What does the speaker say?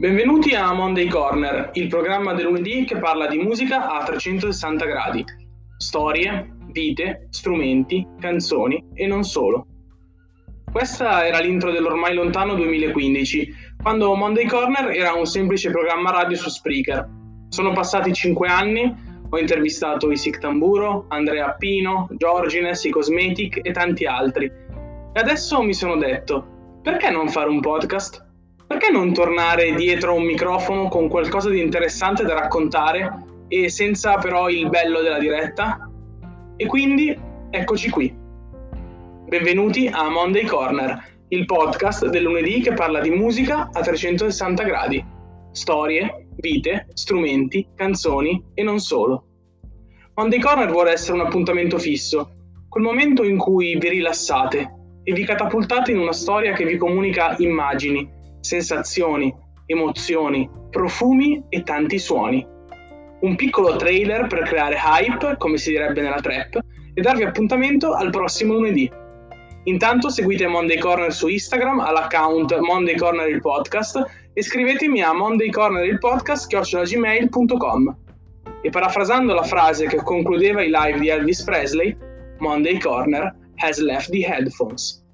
Benvenuti a Monday Corner, il programma del lunedì che parla di musica a 360 gradi. Storie, vite, strumenti, canzoni e non solo. Questa era l'intro dell'ormai lontano 2015, quando Monday Corner era un semplice programma radio su Spreaker. Sono passati 5 anni, ho intervistato i Sic Tamburo, Andrea Pino, Giorgines, i Cosmetic e tanti altri. E adesso mi sono detto, perché non fare un podcast? Perché non tornare dietro un microfono con qualcosa di interessante da raccontare e senza però il bello della diretta? E quindi eccoci qui. Benvenuti a Monday Corner, il podcast del lunedì che parla di musica a 360 gradi. Storie, vite, strumenti, canzoni e non solo. Monday Corner vuole essere un appuntamento fisso, quel momento in cui vi rilassate e vi catapultate in una storia che vi comunica immagini, sensazioni, emozioni, profumi e tanti suoni. Un piccolo trailer per creare hype, come si direbbe nella trap, e darvi appuntamento al prossimo lunedì. Intanto seguite Monday Corner su Instagram all'account Monday Corner il podcast e scrivetemi a mondaycornerilpodcast.gmail.com E parafrasando la frase che concludeva i live di Elvis Presley, Monday Corner has left the headphones.